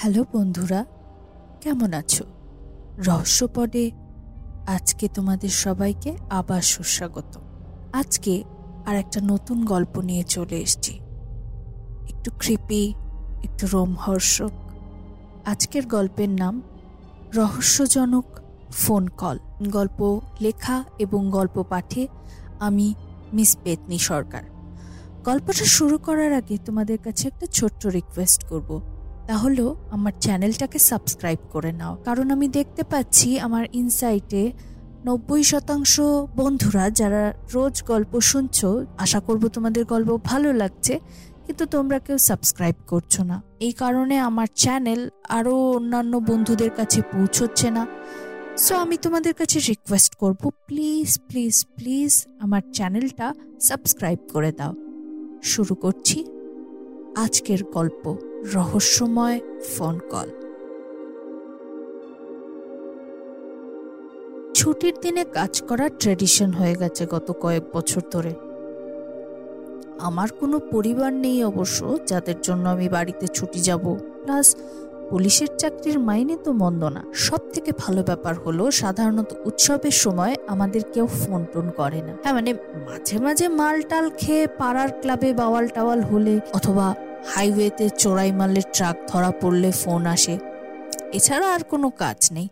Hello বন্ধুরা, কেমন আছো? রহস্যপদে আজকে তোমাদের সবাইকে আবার সুস্বাগত। আজকে আর একটা নতুন গল্প নিয়ে চলে এসেছি। একটু কৃপি একটু রোমহর্ষক। আজকের গল্পের নাম রহস্যজনক ফোন কল গল্প লেখা এবং গল্প পাঠে আমি মিস পেতনি সরকার। গল্পটা শুরু করার আগে তোমাদের কাছে একটা ছোট্ট রিকোয়েস্ট করব। তাহলেও আমার চ্যানেলটাকে সাবস্ক্রাইব করে নাও। কারণ আমি দেখতে পাচ্ছি আমার ইনসাইটে নব্বই শতাংশ বন্ধুরা যারা রোজ গল্প শুনছো, আশা করব তোমাদের গল্প ভালো লাগছে, কিন্তু তোমরা কেউ সাবস্ক্রাইব করছ না। এই কারণে আমার চ্যানেল আরও অন্যান্য বন্ধুদের কাছে পৌঁছচ্ছে না। সো আমি তোমাদের কাছে রিকোয়েস্ট করব প্লিজ প্লিজ প্লিজ আমার চ্যানেলটা সাবস্ক্রাইব করে দাও। শুরু করছি আজকের গল্প। রহস্যময় ফোন কল। ছুটির দিনে কাজ করার ট্রেডিশন হয়ে গেছে গত কয়েক বছর ধরে। আমার কোনো পরিবার নেই অবশ্য, যাদের জন্য আমি বাড়িতে ছুটি যাব। প্লাস পুলিশের চাকরির মাইনে তো মন্দ না। সব থেকে ভালো ব্যাপার হলো, সাধারণত উৎসবের সময় আমাদের কেউ ফোন টোন করে না। হ্যাঁ মানে মাঝে মাঝে মাল টাল খেয়ে পাড়ার ক্লাবে বাওয়াল টাওয়াল হলে অথবা হাইওয়েতে চোরাই মালের ট্রাক ধরা পড়লে ফোন আসে। এছাড়া আর কোনো কাজ নেই।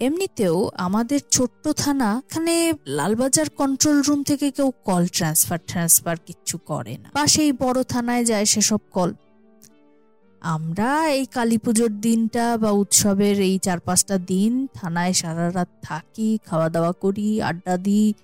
এমনিতেও আমাদের ছোট্ট থানা, এখানে লালবাজার কন্ট্রোল রুম থেকে কেউ কল ট্রান্সফার ট্রান্সফার কিচ্ছু করে না। বা সেই বড় থানায় যায় সেসব কল আমরা এই কালী পুজোর দিনটা বা উৎসবের এই চার পাঁচটা দিন থানায় সারা রাত থাকি, খাওয়া দাওয়া করি, আড্ডা দিই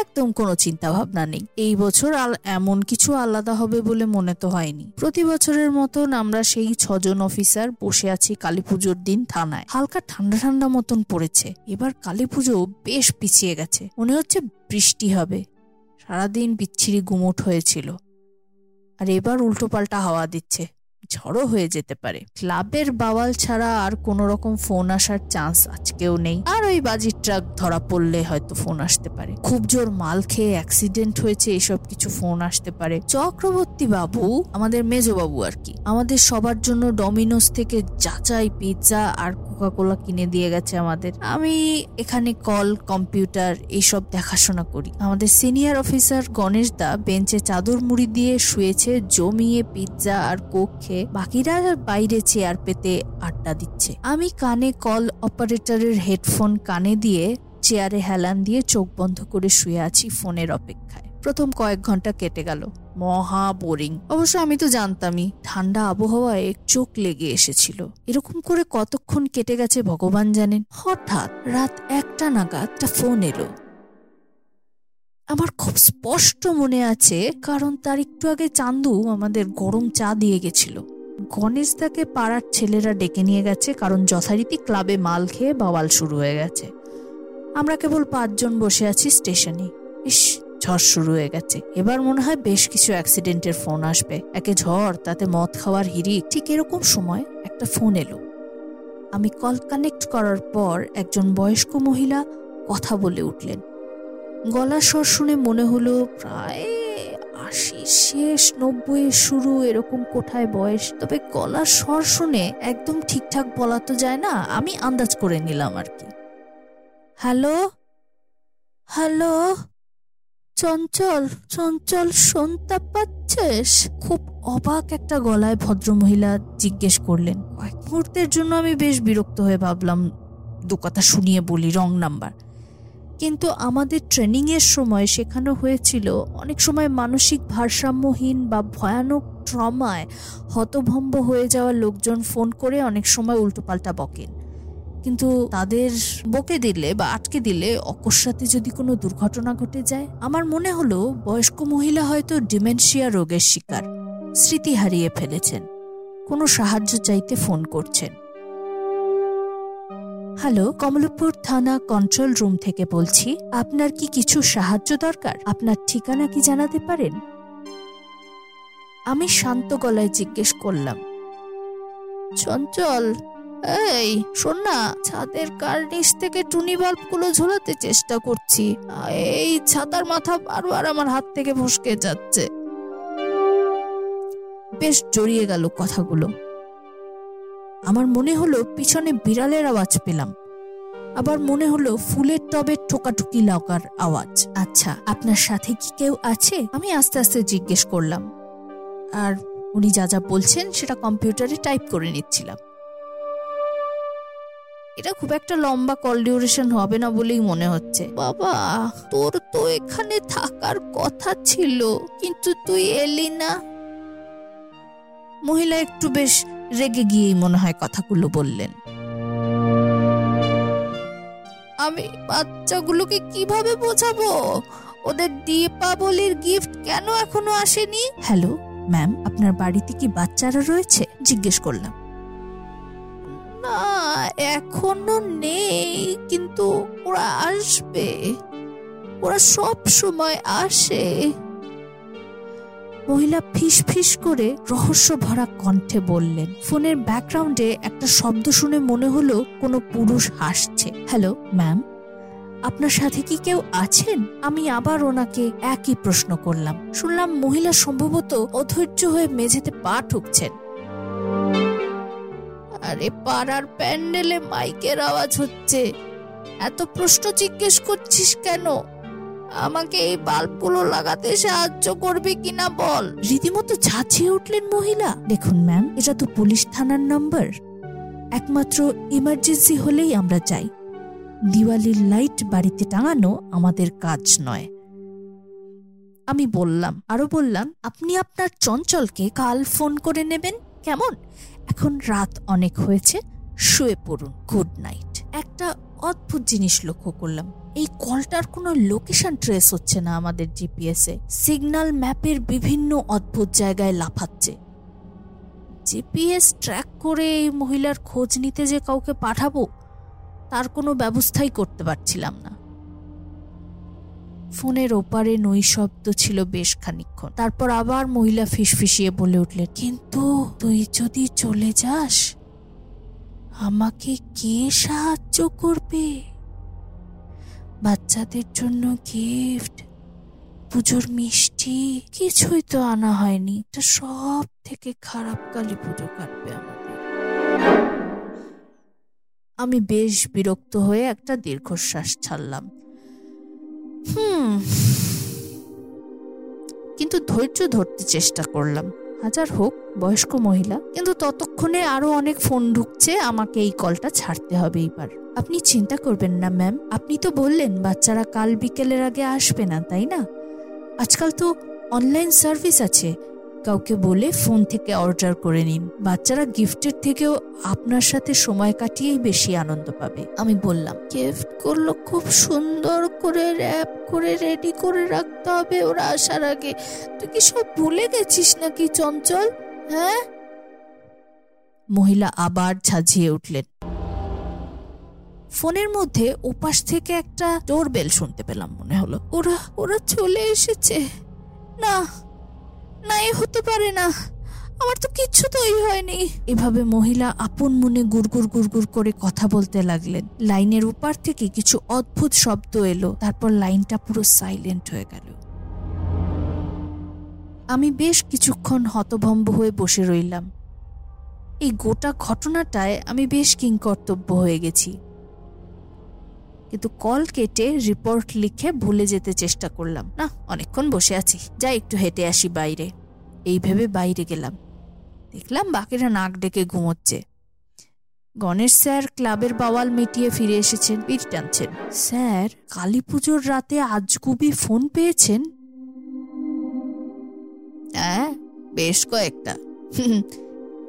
একদম কোনো চিন্তা ভাবনা নেই। এই বছর এমন কিছু আলাদা হবে বলে মনে তো হয়নি। প্রতি বছরের মতন আমরা সেই ছজন অফিসার বসে আছি কালী পুজোর দিন থানায়। হালকা ঠান্ডা ঠান্ডা মতন পড়েছে। এবার কালী পুজো বেশ পিছিয়ে গেছে। মনে হচ্ছে বৃষ্টি হবে। সারাদিন বিচ্ছিরি গুমোট হয়েছিল। আর এবার উল্টো পাল্টা হাওয়া দিচ্ছে। ঝড়ো হয়ে যেতে পারে। ক্লাবের বাওয়াল ছাড়া আর কোন রকম ফোন আসার চান্স আজকেও নেই। আর ওই বাজির ট্রাক ধরা পড়লে হয়তো ফোন আসতে পারে। খুব জোর মাল খেয়ে অ্যাক্সিডেন্ট হয়েছে, এসব কিছু ফোন আসতে পারে। চক্রবর্তী বাবু, আমাদের মেজ বাবু আর কি, আমাদের সবার জন্য ডমিনোস থেকে যাচাই পিৎজা আর কোকা কোলা কিনে দিয়ে গেছে আমাদের। আমি এখানে কল, কম্পিউটার এইসব দেখাশোনা করি। আমাদের সিনিয়র অফিসার গণেশ দা বেঞ্চে চাদর মুড়ি দিয়ে শুয়েছে, জমিয়ে পিৎজা আর কোক খেয়ে বাকিরা বাইরে চেয়ার পেতে আড্ডা দিচ্ছে। আমি কানে কল অপারেটরের হেডফোন কানে দিয়ে চেয়ারে হেলান দিয়ে চোখ বন্ধ করে শুয়ে আছি ফোনের অপেক্ষায়। প্রথম কয়েক ঘণ্টা কেটে গেল। মহা বোরিং অবশ্য আমি তো জানতামই, ঠান্ডা আবহাওয়ায় চোখ লেগে এসেছিল। এরকম করে কতক্ষণ কেটে গেছে ভগবান জানেন? হঠাৎ রাত একটা নাগাদ একটা ফোন এলো। আমার খুব স্পষ্ট মনে আছে, কারণ তার একটু আগে চান্দু আমাদের গরম চা দিয়ে গেছিল। গণেশ দাকে পাড়ার ছেলেরা ডেকে নিয়ে গেছে, কারণ যথারীতি ক্লাবে মাল খেয়ে বাওয়াল শুরু হয়ে গেছে। আমরা কেবল পাঁচজন বসে আছি স্টেশনে। ইস, ঝড় শুরু হয়ে গেছে। এবার মনে হয় বেশ কিছু অ্যাক্সিডেন্টের ফোন আসবে। একে ঝড়, তাতে মদ খাওয়ার হিরি ঠিক এরকম সময় একটা ফোন এলো। আমি কল কানেক্ট করার পর একজন বয়স্ক মহিলা কথা বলে উঠলেন। গলার স্বর শুনে মনে হলো প্রায় আশি শেষ নব্বই শুরু, এরকম কোঠায় বয়স। তবে গলার স্বর শুনে একদম ঠিকঠাক বলা তো যায় না, আমি আন্দাজ করে নিলাম আর কি। হ্যালো? হ্যালো? চঞ্চল চঞ্চল শুনতে পাচ্ছিস? খুব অবাক একটা গলায় ভদ্রমহিলা জিজ্ঞেস করলেন। কয়েক মুহূর্তের জন্য আমি বেশ বিরক্ত হয়ে ভাবলাম, দু কথা শুনিয়ে বলি, রং নাম্বার। কিন্তু আমাদের ট্রেনিংয়ের সময় শেখানো হয়েছিল অনেক সময় মানসিক ভারসাম্যহীন বা ভয়ানক ট্রমায় হতভম্ব হয়ে যাওয়া লোকজন ফোন করে অনেক সময় উল্টোপাল্টা বকেন। কিন্তু তাদের বকে দিলে বা আটকে দিলে অকস্মাতে যদি কোনো দুর্ঘটনা ঘটে যায়, আমার মনে হলো বয়স্ক মহিলা হয়তো ডিমেনশিয়া রোগের শিকার, স্মৃতি হারিয়ে ফেলেছেন। কোনো সাহায্য চাইতে ফোন করছেন। হ্যালো, কমলপুর থানা কন্ট্রোল রুম থেকে বলছি, আপনার কি কিছু সাহায্য দরকার? আপনার ঠিকানা কি জানাতে পারেন? আমি শান্ত গলায় জিজ্ঞেস করলাম। চঞ্চল, এই, শোন না, ছাদের কার্নিশ থেকে টুনি বাল্বগুলো ঝোলাতে চেষ্টা করছি। এই ছাতার মাথা বারবার আমার হাত থেকে ফসকে যাচ্ছে। বেশ জড়িয়ে গেল কথাগুলো। আমার মনে হলো পিছনে বিড়ালের আওয়াজ পেলাম। আবার মনে হলো ফুলের টবে ঠোকাঠুকি লাগার আওয়াজ। আচ্ছা আপনার সাথে কি কেউ আছে? আমি আস্তে আস্তে জিজ্ঞেস করলাম। আর উনি যা যা বলছেন সেটা কম্পিউটারে টাইপ করে নিচ্ছিলাম। এটা খুব একটা লম্বা কল ডিউরেশন হবে না বলেই মনে হচ্ছে। বাবা, তোর তো এখানে থাকার কথা ছিল, কিন্তু তুই এলি না। মহিলা একটু বেশ রেগে গিয়েই মনে হয় কথাগুলো বললেন। আমি বাচ্চাগুলোকে কীভাবে বোঝাবো? ওদের দীপাবলির গিফট কেন এখনও আসেনি? হ্যালো ম্যাম আপনার বাড়িতে কি বাচ্চারা রয়েছে? জিজ্ঞেস করলাম। না, এখনও নেই, কিন্তু ওরা আসবে। ওরা সব সময় আসে। মহিলা ফিস ফিস করে রহস্য ভরা কণ্ঠে বললেন, ফোনের ব্যাকগ্রাউন্ডে একটা শব্দ শুনে মনে হলো কোনো পুরুষ হাসছে। হ্যালো, ম্যাম, আপনার সাথে কি কেউ আছেন? আমি আবার ওনাকে একই প্রশ্ন করলাম। শুনলাম মহিলা সম্ভবত অধৈর্য হয়ে মেঝেতে পা ঠুকছেন। আরে পাড়ার প্যান্ডেলে মাইকের আওয়াজ হচ্ছে। এত প্রশ্ন জিজ্ঞেস করছিস কেন? আমাকে এই বাল্বগুলো লাগাতে সাহায্য করবে কিনা বল। রীতিমতো ঝাঁচিয়ে উঠলেন মহিলা। দেখুন, ম্যাম, এটা তো পুলিশ থানার নাম্বার। একমাত্র ইমার্জেন্সি হলেই আমরা যাই। দিওয়ালির লাইট বাড়িতে টাঙানো আমাদের কাজ নয়। আমি বললাম, আরও বললাম, আপনি আপনার চঞ্চলকে কাল ফোন করে নেবেন। কেমন? এখন রাত অনেক হয়েছে, শুয়ে পড়ুন। Good night. একটা অদ্ভুত জিনিস লক্ষ্য করলাম। এই কলটার কোনো লোকেশন ট্রেস হচ্ছে না আমাদের জিপিএসে। সিগন্যাল ম্যাপের বিভিন্ন অদ্ভুত জায়গায় লাফাচ্ছে। জিপিএস ট্র্যাক করে এই মহিলার খোঁজ নিতে যে কাউকে পাঠাবো, তার কোনো ব্যবস্থাই করতে পারছিলাম না। ফোনের ওপারে নৈশব্দ ছিল বেশ খানিক্ষণ তারপর আবার মহিলা ফিসফিসিয়ে বলে উঠলেন, কিন্তু তুই যদি চলে যাস আমাকে কে সাহায্য করবে? বাচ্চাদের জন্য গিফট পুজোর মিষ্টি, কিছুই তো আনা হয়নি। এটা সব থেকে খারাপ কালী পুজো কাটবে আমাদের। আমি বেশ বিরক্ত হয়ে একটা দীর্ঘশ্বাস ছাড়লাম। হুম, কিন্তু ধৈর্য ধরতে চেষ্টা করলাম। হাজার হোক, বয়স্ক মহিলা। কিন্তু ততক্ষণে আরও অনেক ফোন ঢুকছে, আমাকে এই কলটা ছাড়তে হবে এইবার। আপনি চিন্তা করবেন না, ম্যাম। আপনি তো বললেন, বাচ্চারা কাল বিকেলের আগে আসবে না, তাই না? আজকাল তো অনলাইন সার্ভিস আছে। কাউকে বলে ফোন থেকে অর্ডার করে নিন। বাচ্চারা গিফটের থেকেও আপনার সাথে সময় কাটিয়েই বেশি আনন্দ পাবে। আমি বললাম, গিফট করল খুব সুন্দর করে র্যাপ করে রেডি করে রাখতে হবে ওরা আসার আগে। তুই কি সব ভুলে গেছিস নাকি চঞ্চল? হ্যাঁ? মহিলা আবার ঝাঁঝিয়ে উঠলেন। ফোনের মধ্যে ওপাশ থেকে একটা ডোরবেল শুনতে পেলাম মনে হলো। ওরা ওরা চলে এসেছে। না না এ হতে পারে না। আমার তো কিচ্ছু তৈরি হয়নি। এভাবে মহিলা আপন মনে গুড়গুড় গুড়গুড় করে কথা বলতে লাগলেন। লাইনের উপার থেকে কিছু অদ্ভুত শব্দ এলো। তারপর লাইনটা পুরো সাইলেন্ট হয়ে গেল। আমি বেশ কিছুক্ষণ হতভম্ব হয়ে বসে রইলাম। এই গোটা ঘটনাটায় আমি বেশ কিংকর্তব্য হয়ে গেছি। কিন্তু কল কেটে রিপোর্ট লিখে ভুলে যেতে চেষ্টা করলাম। না, অনেকক্ষণ বসে আছি। যাই, একটু হেঁটে আসি বাইরে। এই ভেবে বাইরে গেলাম। দেখলাম বাকিরা নাক ডেকে ঘুমোচ্ছে। গণেশ স্যার ক্লাবের বাওয়াল মিটিয়ে ফিরে এসেছেন, পিঠ টানছেন। স্যার কালী পুজোর রাতে আজগুবি ফোন পেয়েছেন? হ্যাঁ বেশ কয়েকটা।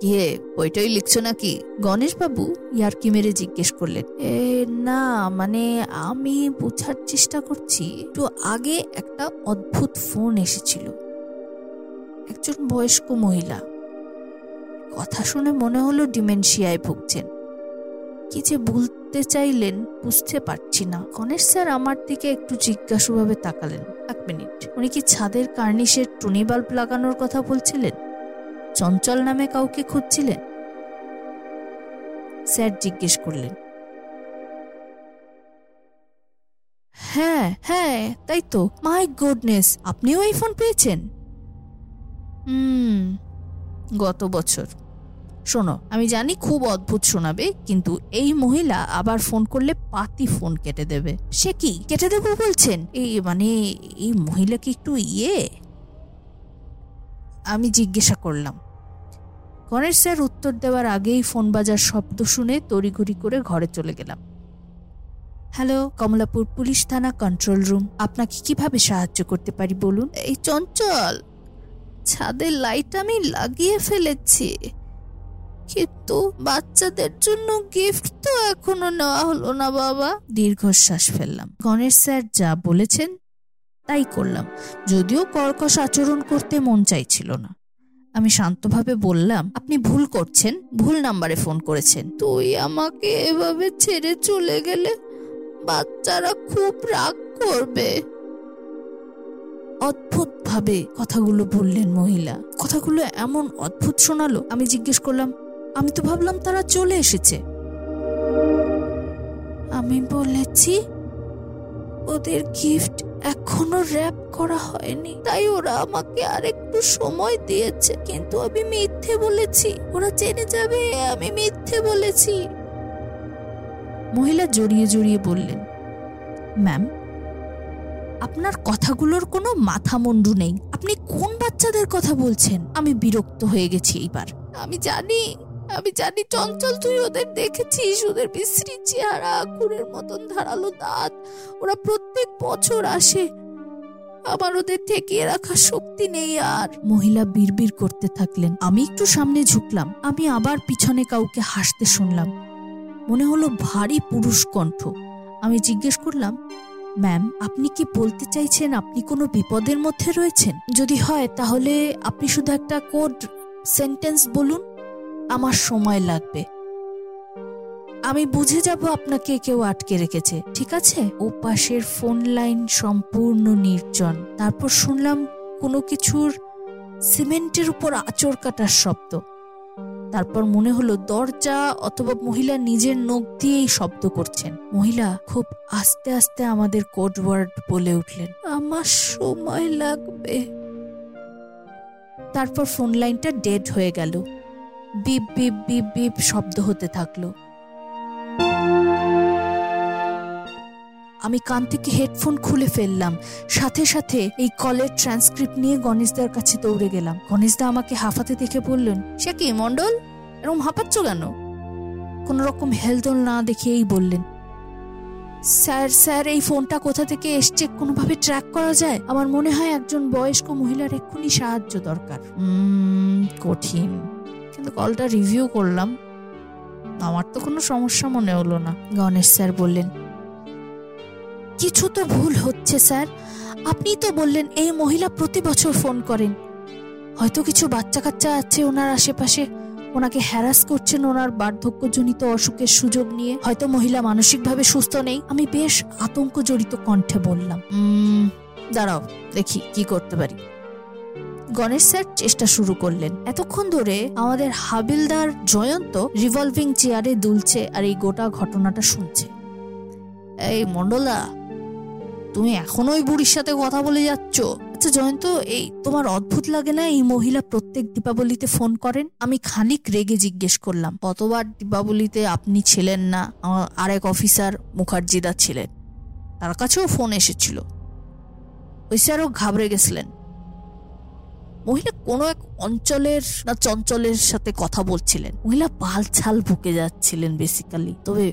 কে বইটাই লিখছো নাকি? গণেশবাবু ইয়ারকি মেরে জিজ্ঞেস করলেন। এ, না মানে আমি বোঝার চেষ্টা করছি, একটু আগে একটা অদ্ভুত ফোন এসেছিল। একজন বয়স্ক মহিলা। কথা শুনে মনে হলো ডিমেনশিয়ায় ভুগছেন। কি যে বলতে চাইলেন বুঝতে পারছি না। গণেশ স্যার আমার দিকে একটু জিজ্ঞাসুভাবে তাকালেন। এক মিনিট। উনি কি ছাদের কার্নিশের টুনি বাল্ব লাগানোর কথা বলছিলেন? চঞ্চল নামে কাউকে খুঁজছিলেন? স্যার জিজ্ঞেস করলেন। হ্যাঁ হ্যাঁ তাই তো। মাই গুডনেস, আপনিও এই ফোন পেয়েছেন? হুম, গত বছর। শোনো, আমি জানি খুব অদ্ভুত শোনাবে, কিন্তু এই মহিলা আবার ফোন করলে পাতি ফোন কেটে দেবে। সে কি? কেটে দেবো বলছেন? এই মানে এই মহিলা কি একটু ইয়ে? আমি জিজ্ঞাসা করলাম। গণেশ স্যার উত্তর দেওয়ার আগেই ফোন বাজার শব্দ শুনে তড়িঘড়ি করে ঘরে চলে গেলাম। হ্যালো, কমলাপুর পুলিশ থানা কন্ট্রোল রুম। আপনাকে কীভাবে সাহায্য করতে পারি বলুন? এই চঞ্চল! ছাদের লাইট আমি লাগিয়ে ফেলেছি। কিন্তু বাচ্চাদের জন্য গিফট তো এখনও নেওয়া হলো না বাবা। দীর্ঘশ্বাস ফেললাম। গণেশ স্যার যা বলেছেন তাই করলাম। যদিও কর্কশ আচরণ করতে মন চাইছিল না। আমি শান্তভাবে বললাম আপনি ভুল করছেন ভুল নাম্বারে ফোন করেছেন। তুই আমাকে এভাবে ছেড়ে চলে গেলে বাচ্চারা খুব রাগ করবে। অদ্ভুত ভাবে কথাগুলো বললেন মহিলা। কথাগুলো এমন অদ্ভুত শোনালো, আমি জিজ্ঞেস করলাম, আমি তো ভাবলাম তারা চলে এসেছে। আমি বলেছি, ওদের গিফট এখনও র্যাপ করা হয়নি, তাই ওরা আমাকে আরেকটু সময় দিয়েছে। কিন্তু আমি মিথ্যে বলেছি, ওরা জেনে যাবে, আমি মিথ্যে বলেছি। মহিলা জড়িয়ে জড়িয়ে বললেন, ম্যাম আপনার কথাগুলোর কোনো মাথা মুন্ডু নেই। আপনি কোন বাচ্চাদের কথা বলছেন? আমি বিরক্ত হয়ে গেছি এইবার। আমি জানি আমি জানি চঞ্চল তুই ওদের দেখেছিস? ওদের বিশ্রী চেহারা আকুরের মতন ধারালো দাঁত। ওরা প্রত্যেক বছর আসে। আমার ওদের ঠেকিয়ে রাখার শক্তি নেই আর। মহিলা বিড়বিড় করতে থাকলেন। আমি একটু সামনে ঝুঁকলাম। আমি আবার পিছনে কাউকে হাসতে শুনলাম। মনে হলো ভারী পুরুষ কণ্ঠ। আমি জিজ্ঞেস করলাম ম্যাম, আপনি কি বলতে চাইছেন আপনি কোনো বিপদের মধ্যে রয়েছেন? যদি হয়, তাহলে আপনি শুধু একটা কোড সেন্টেন্স বলুন। আমার সময় লাগবে। আমি বুঝে যাব আপনাকে কেউ আটকে রেখেছে, ঠিক আছে? ও পাশের ফোন লাইন সম্পূর্ণ নির্জন। তারপর শুনলাম কোনো কিছুর সিমেন্টের উপর আচর কাটার শব্দ। তারপর মনে হলো দরজা অথবা মহিলা নিজের নখ দিয়েই শব্দ করছেন। মহিলা খুব আস্তে আস্তে আমাদের কোডওয়ার্ড বলে উঠলেন, আমার সময় লাগবে। তারপর ফোন লাইনটা ডেড হয়ে গেল। বিপ বিপ বিপ বিপ শব্দ হতে থাকল। আমি কান থেকে হেডফোন খুলে ফেললাম। সাথে সাথে এই কলের ট্রান্সক্রিপ্ট নিয়ে গণেশদার কাছে দৌড়ে গেলাম। গণেশদা আমাকে হাঁফাতে দেখে বললেন, সে কি মন্ডল এরকম হাঁপাচ্ছ কেন? কোন রকম হেলদোল না দেখিয়েই বললেন, স্যার স্যার, এই ফোনটা কোথা থেকে এসছে? কোনোভাবে ট্র্যাক করা যায়? আমার মনে হয় একজন বয়স্ক মহিলার এক্ষুনি সাহায্য দরকার। কঠিন। কিন্তু কলটা রিভিউ করলাম। আমার তো কোনো সমস্যা মনে হলো না, গণেশ স্যার বললেন কিছু তো ভুল হচ্ছে, স্যার। আপনি তো বললেন এই মহিলা প্রতি বছর ফোন করেন। হয়তো কিছু বাচ্চা কাচ্চা আছে ওনার আশেপাশে। ওনাকে হ্যারাস করছেন ওনার বার্ধক্যজনিত অসুখের সুযোগ নিয়ে। হয়তো মহিলা মানসিকভাবে সুস্থ নেই। আমি বেশ আতঙ্ক জড়িত কণ্ঠে বললাম দাঁড়াও, দেখি কি করতে পারি। গণেশ স্যার চেষ্টা শুরু করলেন। এতক্ষণ ধরে আমাদের হাবিলদার জয়ন্ত রিভলভিং চেয়ারে দুলছে আর এই গোটা ঘটনাটা শুনছে। এই মন্ডলা তুমি এখনও ওই বুড়ির সাথে কথা বলে যাচ্ছ? আচ্ছা জয়ন্ত, এই তোমার অদ্ভুত লাগে না এই মহিলা প্রত্যেক দীপাবলিতে ফোন করেন? আমি খানিক রেগে জিজ্ঞেস করলাম, কতবার দীপাবলিতে আপনি ছিলেন না? আরেক অফিসার মুখার্জিদা ছিলেন। তার কাছেও ফোন এসেছিল। ওই স্যারও ঘাবড়ে গেছিলেন। মহিলা কোনো এক অঞ্চলের না চঞ্চলের সাথে কথা বলছিলেন। মহিলা পাল ছাল বুকে যাচ্ছিলেন বেসিক্যালি তবে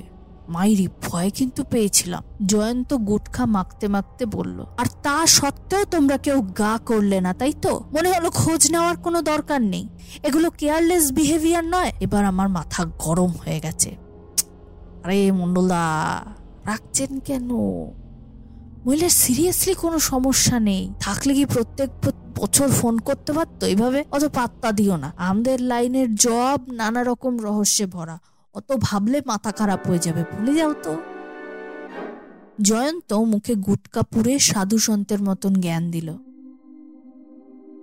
মাইরি ভয় কিন্তু পেয়েছিলাম। জয়ন্ত গুটখা মাখতে মাখতে বলল, আর তা সত্ত্বেও তোমরা কেউ গা করলে না, তাই তো? মনে হলো খোঁজ নেওয়ার কোনো দরকার নেই। এগুলো কেয়ারলেস বিহেভিয়ার নয়। এবার আমার মাথা গরম হয়ে গেছে। আরে মন্ডলদা রাখছেন কেন? মহিলার সিরিয়াসলি কোনো সমস্যা নেই। থাকলে কি প্রত্যেক বছর ফোন করতে পারতো? এইভাবে অত পাত্তা দিও না। আমাদের লাইনের জব নানা রকম রহস্যে ভরা। অত ভাবলে মাথা খারাপ হয়ে যাবে, ভুলে যাও তো। জয়ন্ত মুখে গুটকা পুরে সাধু সন্তের মতন জ্ঞান দিল।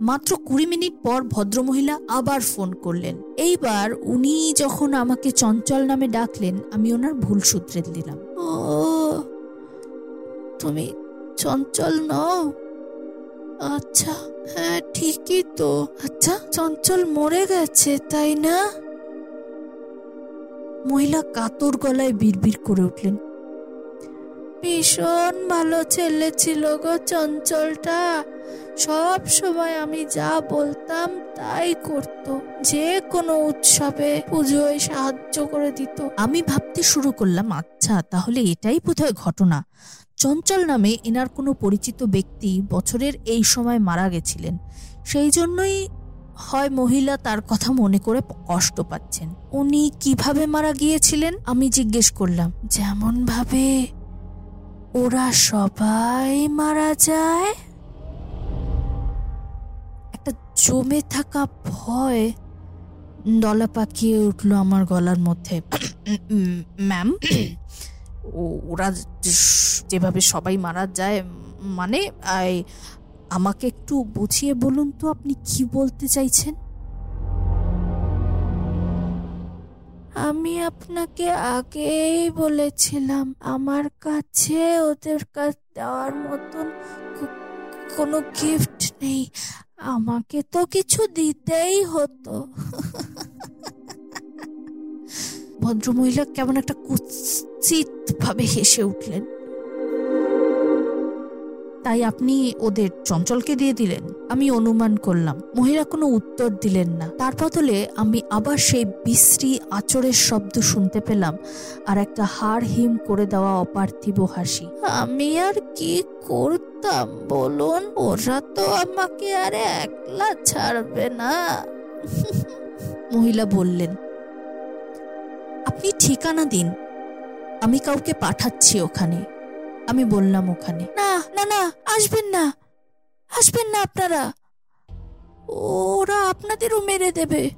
মাত্র কুড়ি মিনিট পর ভদ্রমহিলা আবার ফোন করলেন। এইবার উনি যখন আমাকে চঞ্চল নামে ডাকলেন, আমি ওনার ভুল সূত্রে দিলাম। ও, তুমি চঞ্চল নও? আচ্ছা হ্যাঁ ঠিকই তো। আচ্ছা চঞ্চল মরে গেছে, তাই না? মহিলা কাতর গলায় বিড়বিড় করে উঠলেন। ভীষণ ভালো ছেলে ছিল গো চঞ্চলটা। সব সময় আমি যা বলতাম তাই করত। যে কোনো উৎসবে পুজোয় সাহায্য করে দিত। আমি ভাবতে শুরু করলাম আচ্ছা তাহলে এটাই বোধহয় ঘটনা। চঞ্চল নামে এনার কোনো পরিচিত ব্যক্তি বছরের এই সময় মারা গেছিলেন। সেই জন্যই হয় মহিলা তার কথা মনে করে কষ্ট পাচ্ছেন। উনি কীভাবে মারা গিয়েছিলেন আমি জিজ্ঞেস করলাম যেমন ভাবে ওরা সবাই মারা যায়? একটা জমে থাকা ভয় দলা পাকিয়ে উঠল আমার গলার মধ্যে। ম্যাম ওরা যেভাবে সবাই মারা যায় মানে আমাকে একটু বুঝিয়ে বলুন তো আপনি কি বলতে চাইছেন? আমি আপনাকে আগেই বলেছিলাম আমার কাছে ওদের কাছে দেওয়ার মতন কোনো গিফট নেই। আমাকে তো কিছু দিতেই হতো। ভদ্রমহিলা কেমন একটা কুৎসিত ভাবে হেসে উঠলেন। তাই আপনি ওদের চঞ্চলকে দিয়ে দিলেন। আমি অনুমান করলাম, মহিলা কোনো উত্তর দিলেন না। তার বদলে আমি আবার সেই বিশ্রী আচরের শব্দ শুনতে পেলাম আর একটা হাড় হিম করে দেওয়া অপার্থিব হাসি। আমি আর কি করতাম বলুন? ওরা তো আমাকে আর একলা ছাড়বে না। মহিলা বললেন, আপনি ঠিকানা দিন, আমি কাউকে পাঠাচ্ছি ওখানে। আমি বললাম ওখানে। না না না আসবেন না। আসবেন না আপনারা। ওরা আপনাদেরও মেরে দেবে।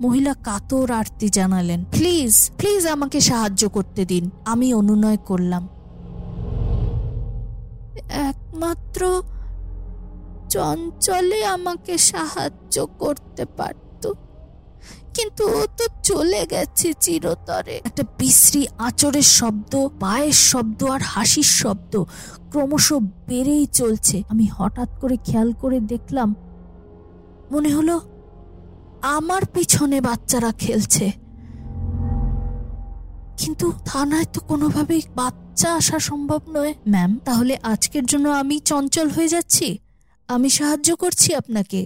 মহিলা কাতর আরতি জানালেন। প্লিজ প্লিজ আমাকে সাহায্য করতে দিন। আমি অনুনয় করলাম। একমাত্র চঞ্চলে আমাকে সাহায্য করতে পারত। কিন্তু ও তো চলে গেছে চিরতরে। একটা বিশ্রী আচরের শব্দ, পায়ের শব্দ আর হাসির শব্দ ক্রমশ বেড়েই চলছে। আমি হঠাৎ করে খেয়াল করে দেখলাম, মনে হলো আমার পিছনে বাচ্চারা খেলছে। কিন্তু থানায় তো কোনোভাবেই বাচ্চা আসা সম্ভব নয়। ম্যাম, তাহলে আজকের জন্য আমি চঞ্চল হয়ে যাচ্ছি। আমি সাহায্য করছি আপনাকে।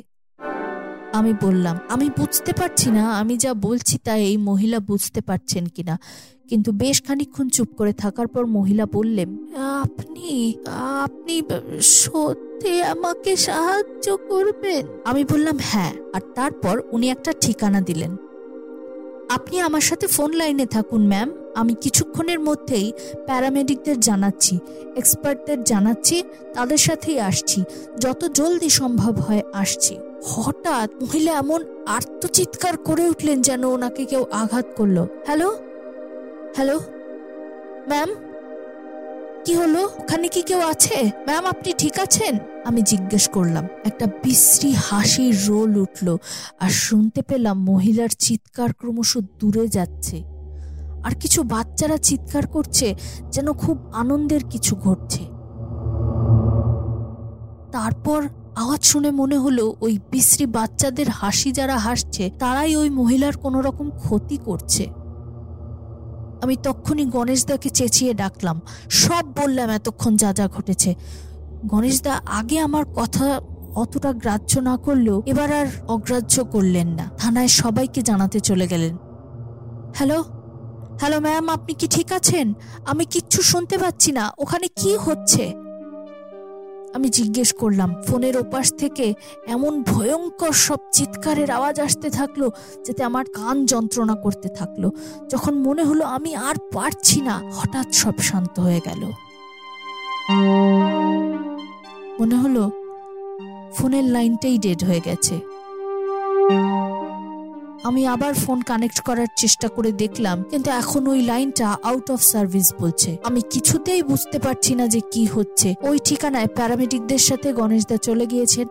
আমি বললাম, আমি বুঝতে পারছি না, আমি যা বলছি তা এই মহিলা বুঝতে পারছেন কিনা কিন্তু বেশ খানিক্ষণ চুপ করে থাকার পর মহিলা বললেন, আপনি আপনি সত্যি আমাকে সাহায্য করবেন? আমি বললাম হ্যাঁ। আর তারপর উনি একটা ঠিকানা দিলেন। আপনি আমার সাথে ফোন লাইনে থাকুন, ম্যাম। আমি কিছুক্ষণের মধ্যেই প্যারামেডিকদের জানাচ্ছি, এক্সপার্টদের জানাচ্ছি, তাদের সাথেই আসছি। যত জলদি সম্ভব হয়, আসছি। হঠাৎ মহিলা এমন আর্তচিৎকার করে উঠলেন যেন ওনাকে কেউ আঘাত করল। হ্যালো? হ্যালো? ম্যাম? কি হলো? ওখানে কি কেউ আছে? ম্যাম, আপনি ঠিক আছেন? আমি জিজ্ঞেস করলাম, একটা বিশ্রী হাসির রোল উঠল আর শুনতে পেলাম মহিলার চিৎকার ক্রমশ দূরে যাচ্ছে। আর কিছু বাচ্চারা চিৎকার করছে যেন খুব আনন্দের কিছু ঘটছে। তারপর আওয়াজ শুনে মনে হলো ওই বিশ্রী বাচ্চাদের হাসি যারা হাসছে, তারাই ওই মহিলার কোনো রকম ক্ষতি করছে। আমি তক্ষুনি গণেশদাকে চেঁচিয়ে ডাকলাম, সব বললাম এতক্ষণ যা যা ঘটেছে। গণেশদা আগে আমার কথা অতটা গ্রাহ্য না করলেও এবার আর অগ্রাহ্য করলেন না। থানায় সবাইকে জানাতে চলে গেলেন। হ্যালো? হ্যালো ম্যাম, আপনি কি ঠিক আছেন? আমি কিচ্ছু শুনতে পাচ্ছি না। ওখানে কি হচ্ছে? আমি জিজ্ঞেস করলাম, ফোনের ওপাশ থেকে এমন ভয়ঙ্কর সব চিৎকারের আওয়াজ আসতে থাকল, যাতে আমার কান যন্ত্রণা করতে থাকল। যখন মনে হলো আমি আর পারছি না, হঠাৎ সব শান্ত হয়ে গেল। মনে হলো ফোনের লাইনটাই ডেড হয়ে গেছে। আমি আবার ফোন কানেক্ট করার চেষ্টা করে দেখলাম, কিন্তু এখন ওই লাইনটা আউট অফ সার্ভিস বলছে। আমি কিছুতেই বুঝতে পারছি না যে কি হচ্ছে। ওই ঠিকানায় প্যারামেডিকদের সাথে গণেশদা চলে গিয়েছেন।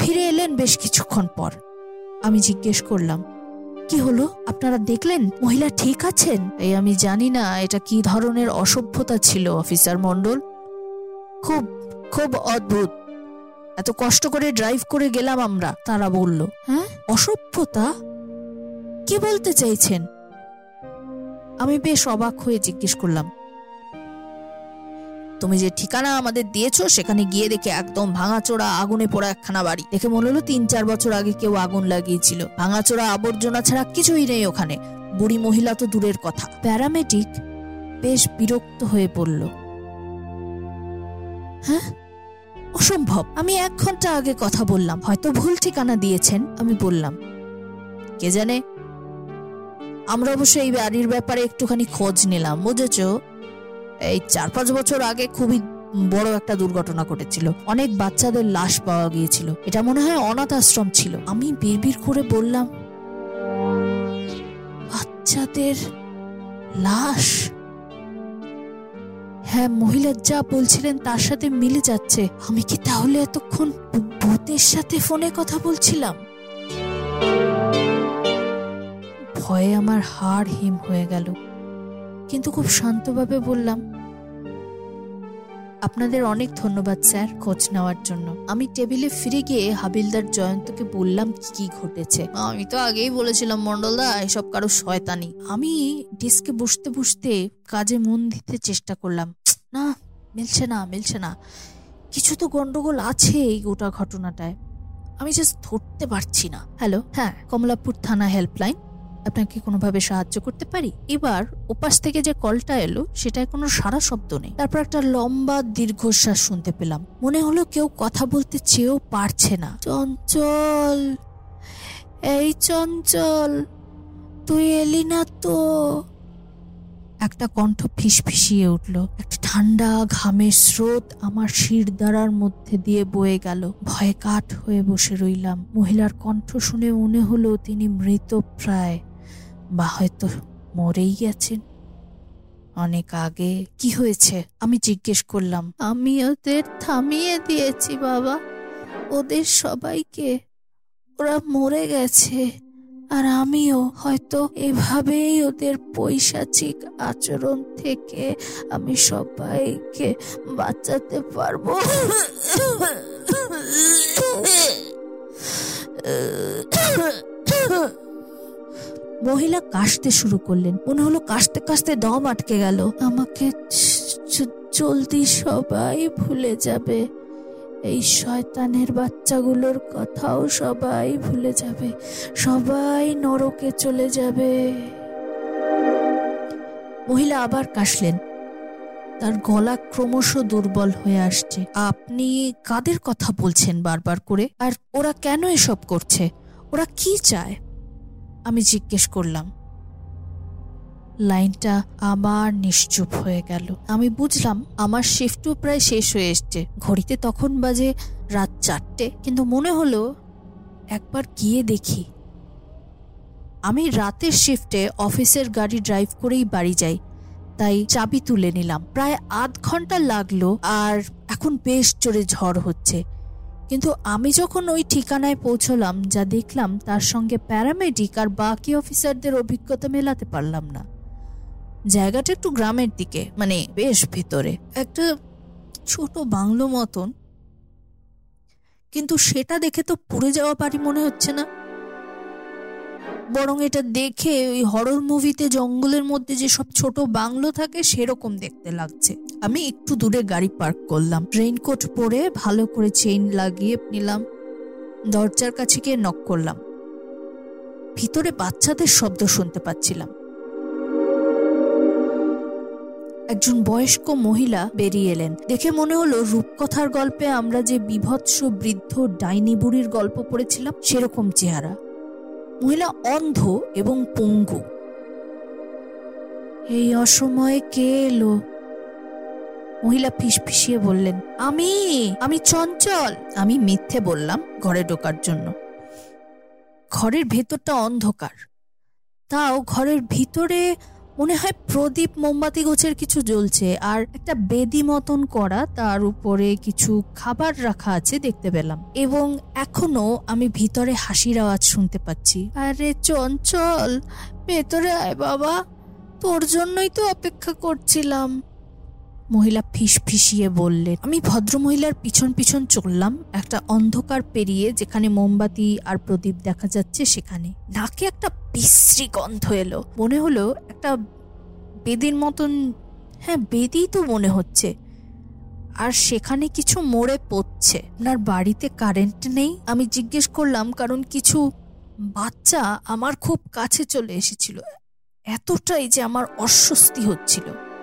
ফিরে এলেন বেশ কিছুক্ষণ পর। আমি জিজ্ঞেস করলাম, কি হলো? আপনারা দেখলেন? মহিলা ঠিক আছেন? এই আমি জানি না, এটা কি ধরনের অসভ্যতা ছিল, অফিসার মন্ডল খুব খুব অদ্ভুত। এত কষ্ট করে ড্রাইভ করে গেলাম আমরা, তারা বলল। হ্যাঁ? অসভ্যতা? কি বলতে চাইছেন? আমি বেশ অবাক হয়ে জিজ্ঞেস করলাম। তুমি যে ঠিকানা আমাদের দিয়েছ, সেখানে গিয়ে দেখে একদম ভাঙাচোরা আগুনে পোড়া একখানা বাড়ি। দেখে মনে হলো তিন চার বছর আগে কেউ আগুন লাগিয়েছিল। ভাঙাচোরা আবর্জনা ছাড়া কিছুই নেই ওখানে। বুড়ি মহিলা তো দূরের কথা। প্যারামেডিক বেশ বিরক্ত হয়ে পড়ল। হ্যাঁ? অসম্ভব। আমি এক ঘণ্টা আগে কথা বললাম, হয়তো ভুল ঠিকানা দিয়েছেন, আমি বললাম। কে জানে? আমরা অবশ্য এই বাড়ির ব্যাপারে একটুখানি খোঁজ নিলাম, বুঝেছ? এই চার পাঁচ বছর আগে খুবই বড় একটা দুর্ঘটনা ঘটেছিল। অনেক বাচ্চাদের লাশ পাওয়া গিয়েছিল। এটা মনে হয় অনাথ আশ্রম ছিল। আমি বিড়বিড় করে বললাম, বাচ্চাদের লাশ? হ্যাঁ মহিলা যা বলছিলেন তার সাথে মিলে যাচ্ছে। আমি কি তাহলে এতক্ষণ ভূতের সাথে ফোনে কথা বলছিলাম? ভয়ে আমার হাড় হিম হয়ে গেল। কিন্তু খুব শান্তভাবে বললাম আপনাদের অনেক ধন্যবাদ, স্যার, খোঁজ নেওয়ার জন্য। আমি টেবিলে ফিরে গিয়ে হাবিলদার জয়ন্তকে বললাম, কি ঘটেছে? আমি তো আগেই বলেছিলাম, মন্ডলদা, এসব কারও শয়তানি। আমি ডেস্কে বসতে বসতে কাজে মন দিতে চেষ্টা করলাম। না, মিলছে না মিলছে না। কিছু তো গন্ডগোল আছে এই গোটা ঘটনাটায়। আমি জাস্ট ধরতে পারছি না। হ্যালো হ্যাঁ কমলাপুর থানা হেল্পলাইন। আপনাকে কোনোভাবে সাহায্য করতে পারি? এবার ওপাশ থেকে যে কলটা এলো, সেটায় কোনো সারা শব্দ নেই। তারপর একটা লম্বা দীর্ঘশ্বাস শুনতে পেলাম। মনে হলো কেউ কথা বলতে চেয়েও পারছে না। চঞ্চল, এই চঞ্চল, তুই এলি না তো? একটা কণ্ঠ ফিসফিসিয়ে উঠল। একটা ঠান্ডা ঘামের স্রোত আমার শির দ্বারার মধ্যে দিয়ে বয়ে গেল। ভয়ে কাঠ হয়ে বসে রইলাম। মহিলার কণ্ঠ শুনে মনে হলো তিনি মৃত প্রায়। বা হয়তো মরেই গেছেন। অনেক আগে কি হয়েছে আমি জিজ্ঞেস করলাম। আমি ওদের থামিয়ে দিয়েছি বাবা। ওদের সবাইকে। ওরা মরে গেছে। আর আমিও হয়তো এভাবেই ওদের পৈশাচিক আচরণ থেকে আমি সবাইকে বাঁচাতে পারব। মহিলা কাশতে শুরু করলেন। মনে হলো কাশতে কাশতে দম আটকে গেল। আমাকে জলদি সবাই ভুলে যাবে। এই শয়তানের বাচ্চাগুলোর কথাও সবাই ভুলে যাবে। সবাই নরকে চলে যাবে। মহিলা আবার কাশলেন। তার গলা ক্রমশ দুর্বল হয়ে আসছে। আপনি কাদের কথা বলছেন বারবার করে? আর ওরা কেন এসব করছে? ওরা কি চায়? আমি জিজ্ঞেস করলাম। লাইনটা আবার নিশ্চুপ হয়ে গেল। আমি বুঝলাম আমার শিফটও প্রায় শেষ হয়ে এসছে। ঘড়িতে তখন বাজে রাত চারটে, কিন্তু মনে হলো একবার গিয়ে দেখি। আমি রাতের শিফটে অফিসের গাড়ি ড্রাইভ করেই বাড়ি যাই, তাই চাবি তুলে নিলাম। প্রায় আধ ঘণ্টা লাগল আর এখন বেশ জোরে ঝড় হচ্ছে। কিন্তু আমি যখন ওই ঠিকানায় পৌঁছলাম, যা দেখলাম তার সঙ্গে প্যারামেডিক আর বাকি অফিসারদের অভিজ্ঞতা মেলাতে পারলাম না। জায়গাটা একটু গ্রামের দিকে মানে বেশ ভিতরে। একটা ছোট বাংলো মতন। কিন্তু সেটা দেখে তো পুড়ে যাওয়া বাড়ি মনে হচ্ছে না। বরং এটা দেখে ওই হরর মুভিতে জঙ্গলের মধ্যে যে সব ছোট বাংলো থাকে, সেরকম দেখতে লাগছে। আমি একটু দূরে গাড়ি পার্ক করলাম। রেইনকোট পরে ভালো করে চেইন লাগিয়ে নিলাম। দরজার কাছে গিয়ে নক করলাম। ভিতরে বাচ্চাদের শব্দ শুনতে পাচ্ছিলাম। একজন বয়স্ক মহিলা বেরিয়ে এলেন। দেখে মনে হলো রূপকথার গল্পে আমরা যে বিভৎস বৃদ্ধ ডাইনি বুড়ির গল্প পড়েছিলাম, সেরকম চেহারা। মহিলা অন্ধ এবং পঙ্গু। এই অসময়ে কে এলো? মহিলা ফিসফিসিয়ে বললেন, আমি আমি চঞ্চল। আমি মিথ্যে বললাম ঘরে ঢোকার জন্য। ঘরের ভেতরটা অন্ধকার। তাও ঘরের ভিতরে মনে হয় প্রদীপ মোমবাতি গোছের কিছু জ্বলছে, আর একটা বেদি মতন করা তার উপরে কিছু খাবার রাখা আছে দেখতে পেলাম। এবং এখনও আমি ভিতরে হাসির আওয়াজ শুনতে পাচ্ছি। আরে চঞ্চল, ভেতরে আয় বাবা। তোর জন্যই তো অপেক্ষা করছিলাম। মহিলা ফিস ফিসিয়ে বললেন, আমি ভদ্রমহিলার পিছন পিছন চললাম, একটা অন্ধকার পেরিয়ে যেখানে মোমবাতি আর প্রদীপ দেখা যাচ্ছে সেখানে। নাকে একটা বিশ্রী গন্ধ এলো। মনে হলো একটা বেদির মতন হ্যাঁ বেদি তো মনে হচ্ছে। আর সেখানে কিছু মোড়ে পড়ছে। আপনার বাড়িতে কারেন্ট নেই? আমি জিজ্ঞেস করলাম, কারণ কিছু বাচ্চা আমার খুব কাছে চলে এসেছিল। এতটাই যে আমার অস্বস্তি হচ্ছিল।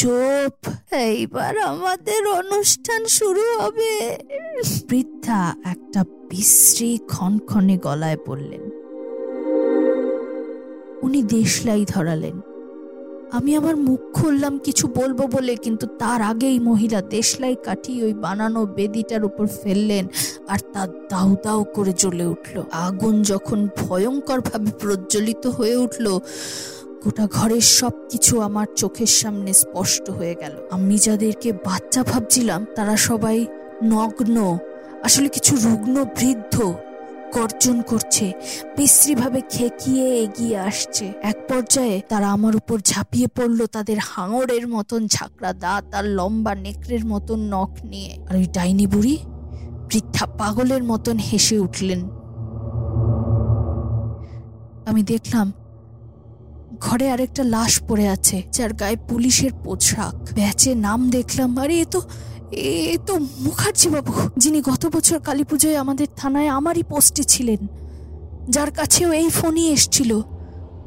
চোপ। এইবার আমাদের অনুষ্ঠান শুরু হবে। বৃদ্ধা একটা বিশ্রী ক্ষণক্ষণে গলায় বললেন, উনি দেশলাই ধরালেন। আমি আমার মুখ খুললাম, কিছু বলব বলে, কিন্তু তার আগেই মহিলা দেশলাই কাঠি ওই বানানো বেদিটার উপর ফেললেন আর তা দাউ দাউ করে জ্বলে উঠল। আগুন যখন ভয়ঙ্করভাবে প্রজ্বলিত হয়ে উঠল গোটা ঘরের সব কিছু আমার চোখের সামনে স্পষ্ট হয়ে গেল। আমি যাদেরকে বাচ্চা ভাবছিলাম, তারা সবাই নগ্ন, আসলে কিছু রুগ্ন বৃদ্ধ গর্জন করছে, বিশ্রীভাবে খেকিয়ে এগিয়ে আসছে। এক পর্যায়ে তারা আমার উপর ঝাঁপিয়ে পড়ল তাদের হাঙরের মতন ঝাঁকড়া দাঁত আর লম্বা নেকড়ের মতন নখ নিয়ে। আর ওই ডাইনি বুড়ি বৃদ্ধা পাগলের মতন হেসে উঠলেন। আমি দেখলাম ঘরে আরেকটা লাশ পড়ে আছে, যার গায়ে পুলিশের পোশাক। ব্যাচে নাম দেখলাম, আরে এ তো এ তো মুখার্জি বাবু, যিনি গত বছর কালী পুজোয় আমাদের থানায় আমারই পোস্টে ছিলেন। যার কাছেও এই ফোনই এসছিল।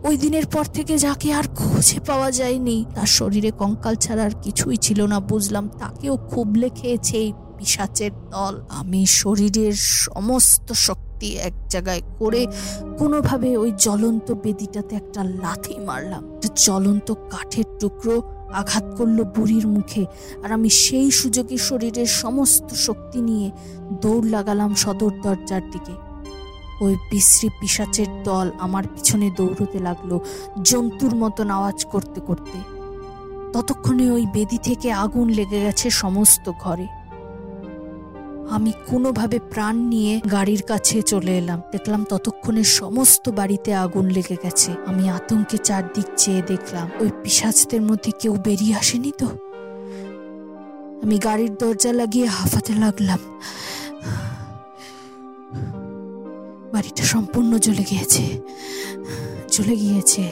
ওই দিনের পর থেকে যাকে আর খুঁজে পাওয়া যায়নি। তার শরীরে কঙ্কাল ছাড়া আর কিছুই ছিল না, বুঝলাম তাকেও খুবলে খেয়েছে এই পিসাচের দল, আমি শরীরের সমস্ত শক্তি এক জায়গায় করে কোনোভাবে ওই জ্বলন্ত বেদিটাতে একটা লাথি মারলাম। জ্বলন্ত কাঠের টুকরো আঘাত করল বুড়ির মুখে, আর আমি সেই সুযোগে শরীরের সমস্ত শক্তি নিয়ে দৌড় লাগালাম সদর দরজার দিকে। ওই বিশ্রী পিসাচের দল আমার পিছনে দৌড়তে লাগল জন্তুর মতন আওয়াজ করতে করতে। ততক্ষণে ওই বেদি থেকে আগুন লেগে গেছে সমস্ত ঘরে। আমি কোনোভাবে প্রাণ নিয়ে গাড়ির কাছে চলে এলাম। দেখলাম ততক্ষণে সমস্ত বাড়িতে আগুন লেগে গেছে। আমি আতঙ্কে চারদিক চেয়ে দেখলাম, ওই পিসাচদের মধ্যে কেউ বেরিয়ে আসেনি তো? আমি গাড়ির দরজা লাগিয়ে হাফাতে লাগলাম। বাড়িটা সম্পূর্ণ জ্বলে গিয়েছে। জ্বলে গিয়েছে।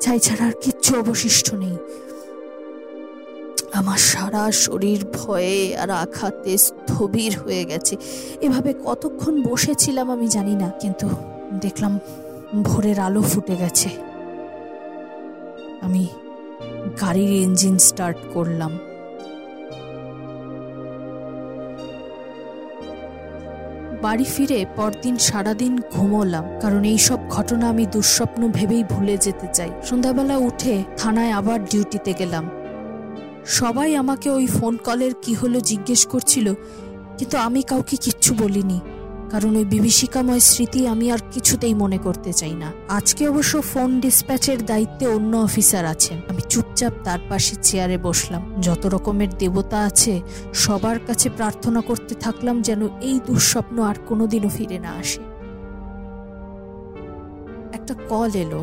ছাই ছাড়া আর কিচ্ছু অবশিষ্ট নেই। আমার সারা শরীর ভয়ে আর আঘাতে স্থবির হয়ে গেছে। এভাবে কতক্ষণ বসেছিলাম আমি জানি না, কিন্তু দেখলাম ভোরের আলো ফুটে গেছে। আমি গাড়ির ইঞ্জিন স্টার্ট করলাম। বাড়ি ফিরে পরদিন সারাদিন ঘুমোলাম, কারণ এই সব ঘটনা আমি দুঃস্বপ্ন ভেবেই ভুলে যেতে চাই। সন্ধ্যাবেলা উঠে থানায় আবার ডিউটিতে গেলাম। সবাই আমাকে ওই ফোন কলের কি হলো জিজ্ঞেস করছিল, কিন্তু আমি কাউকে কিচ্ছু বলিনি, কারণ ওই বিভীষিকাময় স্মৃতি আমি আর কিছুতেই মনে করতে চাই না। আজকে অবশ্য ফোন ডিসপ্যাচের দায়িত্বে অন্য অফিসার আছেন। আমি চুপচাপ তার পাশে চেয়ারে বসলাম। যত রকমের দেবতা আছে, সবার কাছে প্রার্থনা করতে থাকলাম যেন এই দুঃস্বপ্ন আর কোনোদিনও ফিরে না আসে। একটা কল এলো,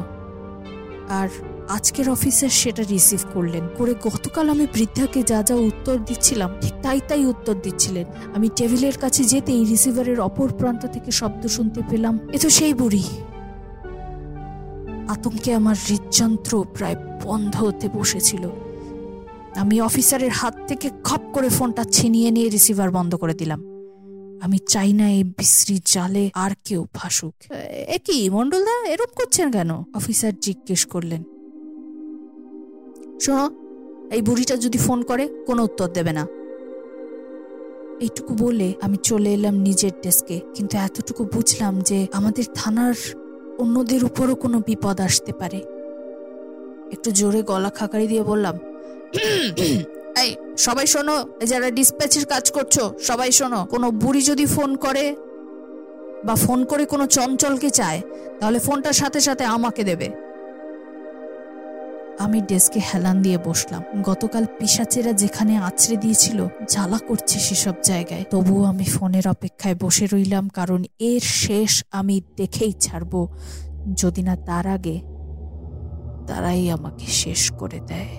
আর আজকের অফিসার সেটা রিসিভ করলেন। করে গতকাল আমি বৃদ্ধাকে যা যা উত্তর দিচ্ছিলাম ঠিক তাই তাই উত্তর দিচ্ছিলেন। আমি টেবিলের কাছে যেতেই রিসিভারের অপর প্রান্ত থেকে শব্দ শুনতে পেলাম এ তো সেই বুড়ি। আতঙ্কে আমার হৃদযন্ত্র প্রায় বন্ধ হতে বসেছিল। আমি অফিসারের হাত থেকে খপ করে ফোনটা ছিনিয়ে নিয়ে রিসিভার বন্ধ করে দিলাম। আমি চাই না এই বিশ্রী জালে আর কেউ ফাঁসুক এ কি মন্ডলদা এরম করছেন কেন? অফিসার জিজ্ঞেস করলেন শোনো, এই বুড়িটা যদি ফোন করে, কোনো উত্তর দেবে না। এইটুকু বলে আমি চলে এলাম নিজের ডেস্কে কিন্তু এতটুকু বুঝলাম যে আমাদের থানার অন্যদের উপরও কোনো বিপদ আসতে পারে। একটু জোরে গলা খাকারি দিয়ে বললাম, এই, সবাই শোনো যারা ডিসপ্যাচের কাজ করছ, সবাই শোনো, কোনো বুড়ি যদি ফোন করে বা ফোন করে কোনো চঞ্চলকে চায়, তাহলে ফোনটার সাথে সাথে আমাকে দেবে। আমি ডেস্কে হেলান দিয়ে বসলাম। গতকাল পিসাচেরা যেখানে আছড়ে দিয়েছিল, জ্বালা করছে সেসব জায়গায়। তবুও আমি ফোনের অপেক্ষায় বসে রইলাম, কারণ এর শেষ আমি দেখেই ছাড়ব। যদি না তার আগে, তারাই আমাকে শেষ করে দেয়।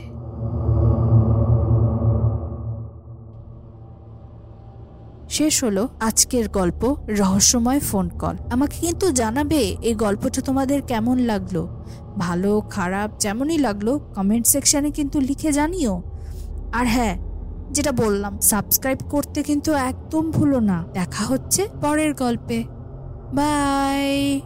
শেষ হলো আজকের গল্প, রহস্যময় ফোন কল আমাকে কিন্তু জানাবে এই গল্পটা তোমাদের কেমন লাগল। ভালো, খারাপ, যেমনই লাগল কমেন্ট সেকশানে কিন্তু লিখে জানিও। আর হ্যাঁ যেটা বললাম সাবস্ক্রাইব করতে কিন্তু একদম ভুলো না। দেখা হচ্ছে পরের গল্পে। বাই